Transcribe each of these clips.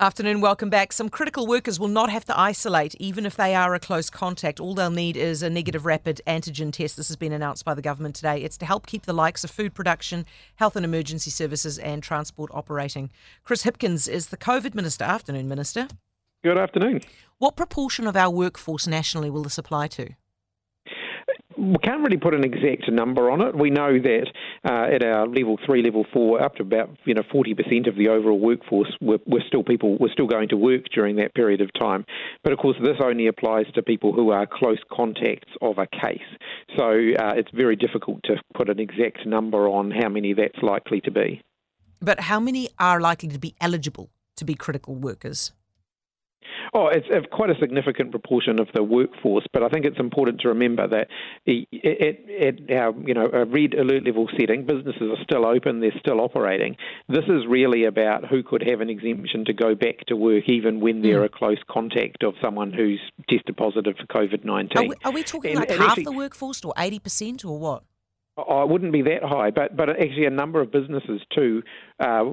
Afternoon, welcome back. Some critical workers will not have to isolate even if they are a close contact. All they'll need is a negative rapid antigen test. This has been announced by the government today. It's to help keep the likes of food production, health and emergency services, and transport operating. Chris Hipkins is the COVID Minister. Afternoon, Minister. Good afternoon. What proportion of our workforce nationally will this apply to? We can't really put an exact number on it. We know that uh, at our level three, level four, up to about you know forty percent of the overall workforce, we're, we're, still people, we're still going to work during that period of time. But of course, this only applies to people who are close contacts of a case. So uh, it's very difficult to put an exact number on how many that's likely to be. But how many are likely to be eligible to be critical workers? Oh, it's quite a significant proportion of the workforce, but I think it's important to remember that at, our you know a red alert level setting, businesses are still open, they're still operating. This is really about who could have an exemption to go back to work even when they're mm. a close contact of someone who's tested positive for COVID nineteen. Are, are, we talking and, like and half actually, the workforce, or eighty percent, or what? Oh, it wouldn't be that high, but but actually a number of businesses too uh,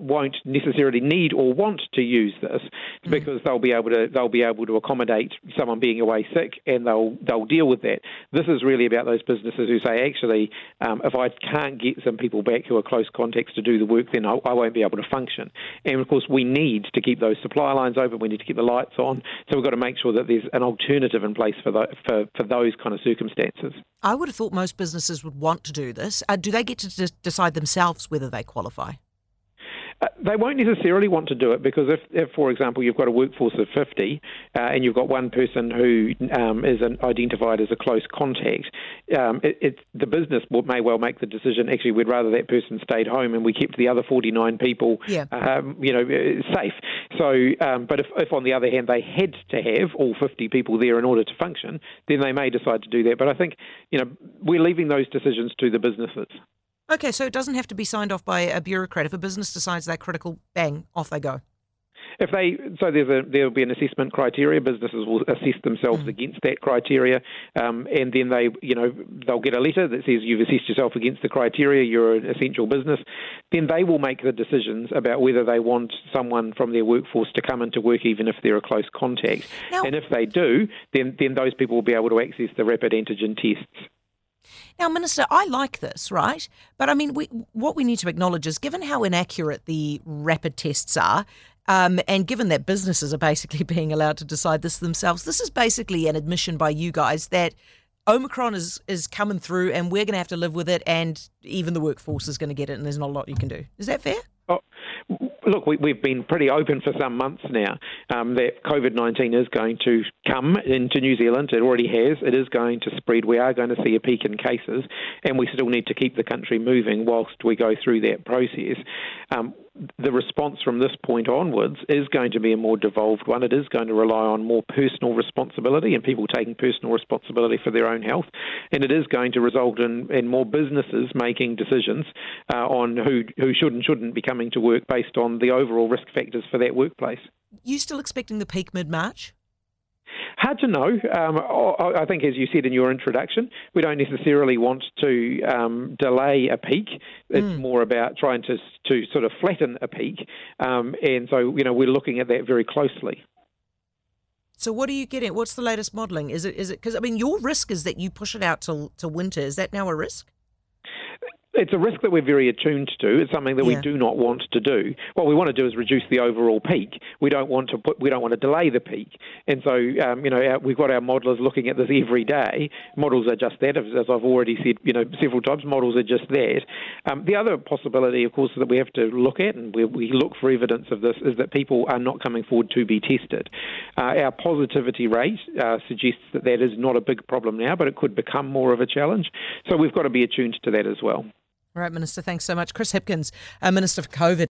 won't necessarily need or want to use this mm. because they'll be able to they'll be able to accommodate someone being away sick and they'll they'll deal with that. This is really about those businesses who say actually um, if I can't get some people back who are close contacts to do the work, then I, I, won't be able to function. And of course we need to keep those supply lines open. We need to keep the lights on. So we've got to make sure that there's an alternative in place for the, for for those kind of circumstances. I would have thought most businesses would want to do this. Uh, do they get to d- decide themselves whether they qualify? Uh, they won't necessarily want to do it because if, if for example, you've got a workforce of 50 uh, and you've got one person who um, is an, identified as a close contact, um, it, it, the business may well make the decision. Actually, we'd rather that person stayed home and we kept the other 49 people, yeah. um, you know, uh, safe. So, um, but if, if on the other hand they had to have all 50 people there in order to function, then they may decide to do that. But I think, you know, we're leaving those decisions to the businesses. Okay, so it doesn't have to be signed off by a bureaucrat. If a business decides that critical, bang, off they go. If they so there's a there'll be an assessment criteria. Businesses will assess themselves mm. against that criteria, um, and then they you know they'll get a letter that says you've assessed yourself against the criteria. You're an essential business. Then they will make the decisions about whether they want someone from their workforce to come into work, even if they're a close contact. Now, and if they do, then then those people will be able to access the rapid antigen tests. Now, Minister, I like this, right? But I mean, we, what we need to acknowledge is given how inaccurate the rapid tests are, um, and given that businesses are basically being allowed to decide this themselves, this is basically an admission by you guys that Omicron is, is coming through and we're going to have to live with it, and even the workforce is going to get it, and there's not a lot you can do. Is that fair? Oh, look, we, have been pretty open for some months now um, that COVID 19 is going to come into New Zealand. It already has. It is going to spread. We are going to see a peak in cases, and we still need to keep the country moving whilst we go through that process. Um, the response from this point onwards is going to be a more devolved one. It is going to rely on more personal responsibility and people taking personal responsibility for their own health. And it is going to result in, in more businesses making decisions uh, on who, who should and shouldn't be coming to work based on the overall risk factors for that workplace. You still expecting the peak mid March? Hard to know. Um, I think, as you said in your introduction, we don't necessarily want to um, delay a peak. It's mm. more about trying to to sort of flatten a peak, um, and so you know we're looking at that very closely. So, what are you getting? What's the latest modelling? Is it is it because I mean your risk is that you push it out to to winter. Is that now a risk? It's a risk that we're very attuned to. It's something that yeah. we do not want to do. What we want to do is reduce the overall peak. We don't want to put, we don't want to delay the peak. And so, um, you know, our, we've got our modelers looking at this every day. Models are just that, as, as I've already said, you know, several times. Models are just that. Um, the other possibility, of course, that we have to look at, and we, we, look for evidence of this, is that people are not coming forward to be tested. Uh, our positivity rate uh, suggests that that is not a big problem now, but it could become more of a challenge. So we've got to be attuned to that as well. Right, Minister, thanks so much. Chris Hipkins, uh, Minister for COVID.